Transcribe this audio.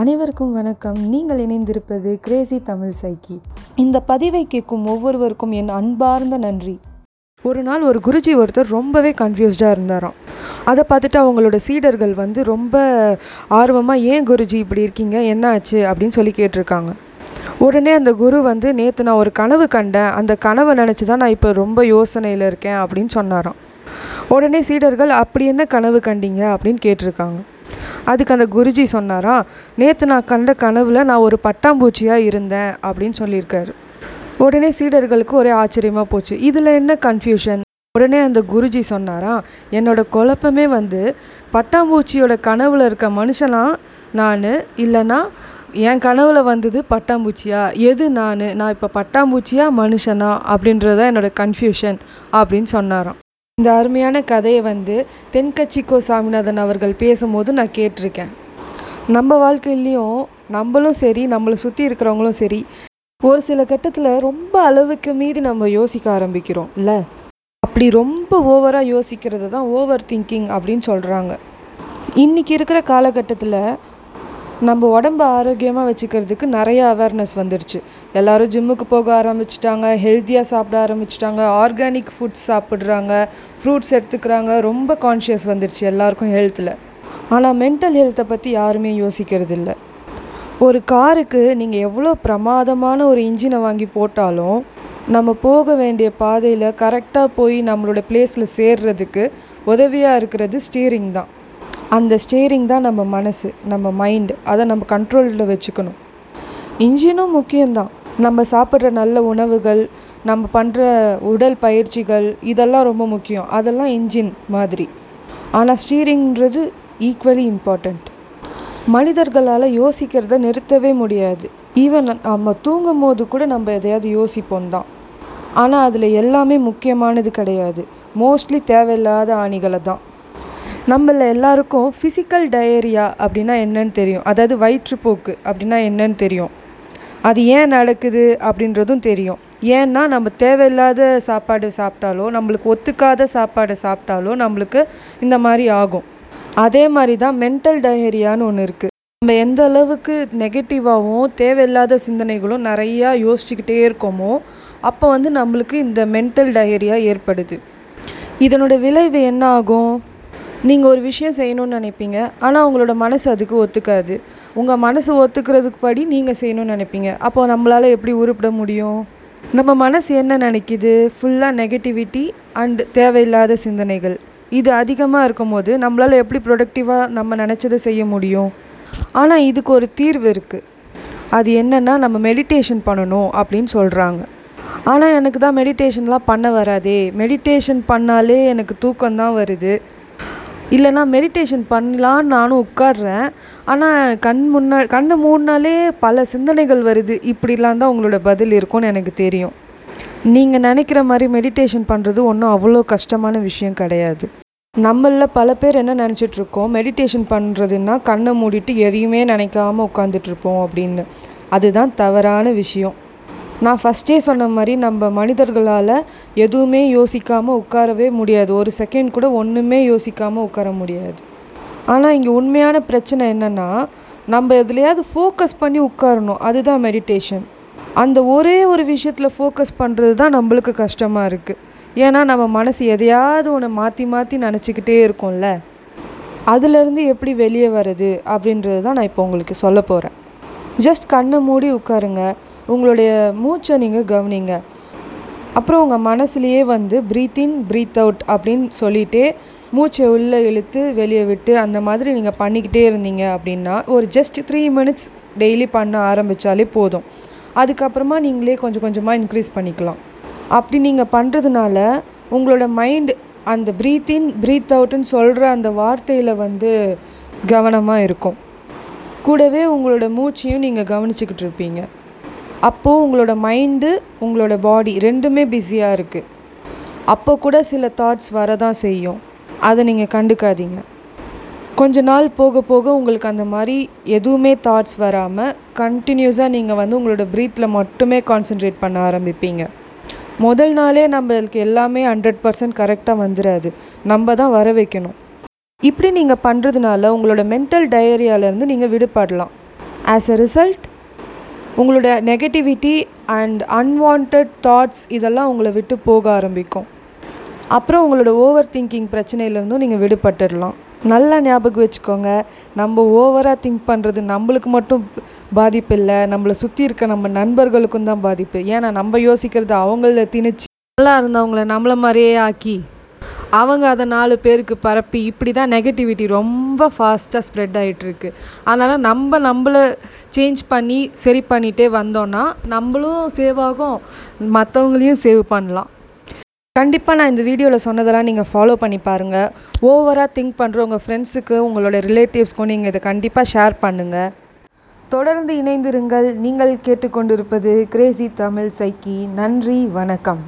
அனைவருக்கும் வணக்கம். நீங்கள் இணைந்திருப்பது கிரேசி தமிழ் சைக்கி இந்த பதிவை கேட்கும் ஒவ்வொருவருக்கும் என் அன்பார்ந்த நன்றி. ஒரு நாள் ஒரு குருஜி ஒருத்தர் ரொம்பவே கன்ஃபியூஸ்டாக இருந்தாராம். அதை பார்த்துட்டு அவங்களோட சீடர்கள் வந்து ரொம்ப ஆர்வமாக ஏன் குருஜி இப்படி இருக்கீங்க? என்ன ஆச்சு அப்படின்னு சொல்லி கேட்டிருக்காங்க. உடனே அந்த குரு வந்து நேற்று நான் ஒரு கனவு கண்டேன். அந்த கனவை நினச்சி தான் நான் இப்போ ரொம்ப யோசனையில் இருக்கேன். அப்படின்னு சொன்னாராம். உடனே சீடர்கள் அப்படி என்ன கனவு கண்டீங்க? அப்படின்னு கேட்டிருக்காங்க. அதுக்கு அந்த குருஜி சொன்னாரா நேற்று நான் கண்ட கனவில் நான் ஒரு பட்டாம்பூச்சியாக இருந்தேன் அப்படின்னு சொல்லியிருக்காரு. உடனே சீடர்களுக்கு ஒரே ஆச்சரியமாக போச்சு. இதில் என்ன கன்ஃபியூஷன் உடனே அந்த குருஜி சொன்னாரா என்னோட குழப்பமே வந்து பட்டாம்பூச்சியோட கனவில் இருக்க மனுஷனா நான்? இல்லைன்னா என் கனவில் வந்தது பட்டாம்பூச்சியா? எது நான்? நான் இப்போ பட்டாம்பூச்சியா மனுஷனா? அப்படின்றது தான் என்னோட கன்ஃபியூஷன் அப்படின்னு சொன்னாராம். இந்த அருமையான கதையை வந்து தென்கட்சிக்கோ சாமிநாதன் அவர்கள் பேசும்போது நான் கேட்டிருக்கேன். நம்ம வாழ்க்கையிலையும் நம்மளும் சரி நம்மளை சுற்றி இருக்கிறவங்களும் சரி ஒரு சில கட்டத்தில் ரொம்ப அளவுக்கு மீறி நம்ம யோசிக்க ஆரம்பிக்கிறோம். இல்லை? அப்படி ரொம்ப ஓவராக யோசிக்கிறது தான் ஓவர் திங்கிங் அப்படின்னு சொல்கிறாங்க இன்றைக்கி இருக்கிற காலகட்டத்தில் நம்ம உடம்ப ஆரோக்கியமாக வச்சுக்கிறதுக்கு நிறைய அவேர்னஸ் வந்துடுச்சு எல்லாரும் ஜிம்முக்கு போக ஆரம்பிச்சிட்டாங்க ஹெல்த்தியாக சாப்பிட ஆரம்பிச்சிட்டாங்க ஆர்கானிக் ஃபுட்ஸ் சாப்பிட்றாங்க ஃப்ரூட்ஸ் எடுத்துக்கிறாங்க. ரொம்ப கான்ஷியஸ் வந்துடுச்சு எல்லாருக்கும் ஹெல்த்தில் ஆனால் மென்டல் ஹெல்த்தை பற்றி யாருமே யோசிக்கிறது இல்லை. ஒரு காருக்கு நீங்கள் எவ்வளோ பிரமாதமான ஒரு இன்ஜினை வாங்கி போட்டாலும் நம்ம போக வேண்டிய பாதையில் கரெக்டாக போய் நம்மளோட பிளேஸில் சேர்றதுக்கு உதவியாக இருக்கிறது ஸ்டீரிங் தான். அந்த ஸ்டேரிங் தான் நம்ம மனசு நம்ம மைண்டு அதை நம்ம கண்ட்ரோலில் வச்சுக்கணும். இன்ஜினும் முக்கியம்தான். நம்ம சாப்பிட்ற நல்ல உணவுகள் நம்ம பண்ணுற உடல் பயிற்சிகள் இதெல்லாம் ரொம்ப முக்கியம். அதெல்லாம் இன்ஜின் மாதிரி. ஆனால் ஸ்டீரிங்கிறது ஈக்குவலி இம்பார்ட்டண்ட் மனிதர்களால் யோசிக்கிறத நிறுத்தவே முடியாது. ஈவன் நம்ம தூங்கும் போது கூட நம்ம எதையாவது யோசிப்போம் தான். ஆனால் அதில் எல்லாமே முக்கியமானது கிடையாது. மோஸ்ட்லி தேவையில்லாத ஆணிகளை தான். நம்மள எல்லாருக்கும் ஃபிசிக்கல் டயரியா அப்படின்னா என்னன்னு தெரியும். அதாவது வயிற்றுப்போக்கு அப்படின்னா என்னன்னு தெரியும். அது ஏன் நடக்குது அப்படின்றதும் தெரியும். ஏன்னா நம்ம தேவையில்லாத சாப்பாடு சாப்பிட்டாலோ நம்மளுக்கு ஒத்துக்காத சாப்பாடு சாப்பிட்டாலோ நம்மளுக்கு இந்த மாதிரி ஆகும். அதே மாதிரி தான் மென்டல் டயரியான்னு ஒன்று இருக்குது நம்ம எந்த அளவுக்கு நெகட்டிவாகவும் தேவையில்லாத சிந்தனைகளும் நிறையா யோசிச்சுக்கிட்டே இருக்கோமோ அப்போ வந்து நம்மளுக்கு இந்த மென்டல் டயரியா ஏற்படுது. இதனோட விளைவு என்ன ஆகும்? நீங்கள் ஒரு விஷயம் செய்யணும்னு நினைப்பீங்க. ஆனால் உங்களோட மனசு அதுக்கு ஒத்துக்காது. உங்கள் மனசு ஒத்துக்கிறதுக்கு படி நீங்கள் செய்யணும்னு நினைப்பீங்க. அப்போ நம்மளால் எப்படி உருப்பிட முடியும்? நம்ம மனசு என்ன நினைக்குது? ஃபுல்லாக நெகட்டிவிட்டி அண்ட் தேவையில்லாத சிந்தனைகள். இது அதிகமாக இருக்கும்போது நம்மளால் எப்படி ப்ரொடக்டிவாக நம்ம நினச்சதை செய்ய முடியும்? ஆனால் இதுக்கு ஒரு தீர்வு இருக்குது அது என்னென்னா நம்ம மெடிடேஷன் பண்ணணும் அப்படின்னு சொல்கிறாங்க ஆனால் எனக்கு தான் மெடிடேஷன்லாம் பண்ண வராதே. மெடிடேஷன் பண்ணாலே எனக்கு தூக்கம்தான் வருது. இல்லைனா மெடிடேஷன் பண்ணலான்னு நானும் உட்காடுறேன் ஆனால் கண் முன்னா கண்ணை மூடினாலே பல சிந்தனைகள் வருது. இப்படிலாம் தான் உங்களோட பதில் இருக்கும்னு எனக்கு தெரியும். நீங்கள் நினைக்கிற மாதிரி மெடிடேஷன் பண்ணுறது ஒன்றும் அவ்வளோ கஷ்டமான விஷயம் கிடையாது. நம்மளில் பல பேர் என்ன நினச்சிட்ருக்கோம்? மெடிடேஷன் பண்ணுறதுன்னா கண்ணை மூடிட்டு எதையுமே நினைக்காம உட்காந்துட்ருப்போம் அப்படின்னு. அதுதான் தவறான விஷயம். நான் ஃபஸ்ட்டே சொன்ன மாதிரி நம்ம மனிதர்களால் எதுவுமே யோசிக்காமல் உட்காரவே முடியாது. ஒரு செகண்ட் கூட ஒன்றுமே யோசிக்காமல் உட்கார முடியாது. ஆனால் இங்கே உண்மையான பிரச்சனை என்னென்னா நம்ம எதுலையாவது ஃபோக்கஸ் பண்ணி உட்காரணும். அதுதான் மெடிடேஷன் அந்த ஒரே ஒரு விஷயத்தில் ஃபோக்கஸ் பண்ணுறது தான் நம்மளுக்கு கஷ்டமாக இருக்குது ஏன்னா நம்ம மனசு எதையாவது ஒன்று மாற்றி மாற்றி நினச்சிக்கிட்டே இருக்கோம்ல. அதுலேருந்து எப்படி வெளியே வருது அப்படின்றது தான் நான் இப்போ உங்களுக்கு சொல்ல போகிறேன் ஜஸ்ட் கண்ணை மூடி உட்காருங்க. உங்களுடைய மூச்சை நீங்கள் கவனிங்க. அப்புறம் உங்கள் மனசுலையே வந்து ப்ரீத் இன் ப்ரீத் அவுட் அப்படின்னு சொல்லிகிட்டே மூச்சை உள்ளே இழுத்து வெளியே விட்டு அந்த மாதிரி நீங்கள் பண்ணிக்கிட்டே இருந்தீங்க அப்படின்னா ஒரு ஜஸ்ட் த்ரீ மினிட்ஸ் டெய்லி பண்ண ஆரம்பித்தாலே போதும். அதுக்கப்புறமா நீங்களே கொஞ்சம் கொஞ்சமாக இன்க்ரீஸ் பண்ணிக்கலாம். அப்படி நீங்கள் பண்ணுறதுனால உங்களோட மைண்ட் அந்த ப்ரீத் இன் ப்ரீத் அவுட்டுன்னு சொல்கிற அந்த வார்த்தையில் வந்து கவனமாக இருக்கும். கூடவே உங்களோட மூச்சையும் நீங்கள் கவனிச்சுக்கிட்டு இருப்பீங்க. அப்போது உங்களோட மைண்டு உங்களோட பாடி ரெண்டுமே பிஸியாக இருக்குது அப்போ கூட சில தாட்ஸ் வரதான் செய்யும். அதை நீங்கள் கண்டுக்காதீங்க. கொஞ்ச நாள் போக போக உங்களுக்கு அந்த மாதிரி எதுவுமே தாட்ஸ் வராமல் கண்டினியூஸாக நீங்கள் வந்து உங்களோட ப்ரீத்தில் மட்டுமே கான்சென்ட்ரேட் பண்ண ஆரம்பிப்பீங்க. முதல் நாளே நம்மளுக்கு எல்லாமே ஹண்ட்ரட் பர்சன்ட் கரெக்டாக வந்துடாது நம்ம தான் வர வைக்கணும். இப்படி நீங்கள் பண்ணுறதுனால உங்களோட மென்டல் டயரியாலேருந்து நீங்கள் விடுபடலாம். ஆஸ் எ ரிசல்ட் உங்களோட நெகட்டிவிட்டி அண்ட் அன்வான்ட் தாட்ஸ் இதெல்லாம் உங்களை விட்டு போக ஆரம்பிக்கும். அப்புறம் உங்களோட ஓவர் திங்கிங் பிரச்சனையிலேருந்தும் நீங்கள் விடுபட்டுடலாம். நல்லா ஞாபகம் வச்சுக்கோங்க நம்ம ஓவராக திங்க் பண்ணுறது நம்மளுக்கு மட்டும் பாதிப்பு இல்லை நம்மளை சுற்றி இருக்க நம்ம நண்பர்களுக்கும் தான் பாதிப்பு. ஏன்னா நம்ம யோசிக்கிறது அவங்கள திணிச்சு நல்லா இருந்தவங்கள நம்மளை மாதிரியே ஆக்கி அவங்க அதை நாலு பேருக்கு பரப்பி இப்படி தான் நெகட்டிவிட்டி ரொம்ப ஃபாஸ்ட்டாக ஸ்ப்ரெட் ஆகிட்டுருக்கு அதனால் நம்ம நம்மளை சேஞ்ச் பண்ணி சரி பண்ணிகிட்டே வந்தோன்னா நம்மளும் சேவ் ஆகும் மற்றவங்களையும் சேவ் பண்ணலாம். கண்டிப்பாக நான் இந்த வீடியோவில் சொன்னதெல்லாம் நீங்கள் ஃபாலோ பண்ணி பாருங்கள் ஓவராக திங்க் பண்ணுற உங்கள் ஃப்ரெண்ட்ஸுக்கு உங்களோட ரிலேட்டிவ்ஸ்க்கும் நீங்கள் இதை கண்டிப்பாக ஷேர் பண்ணுங்கள் தொடர்ந்து இணைந்திருங்கள். நீங்கள் கேட்டுக்கொண்டிருப்பது கிரேசி தமிழ் சைக்கி நன்றி வணக்கம்.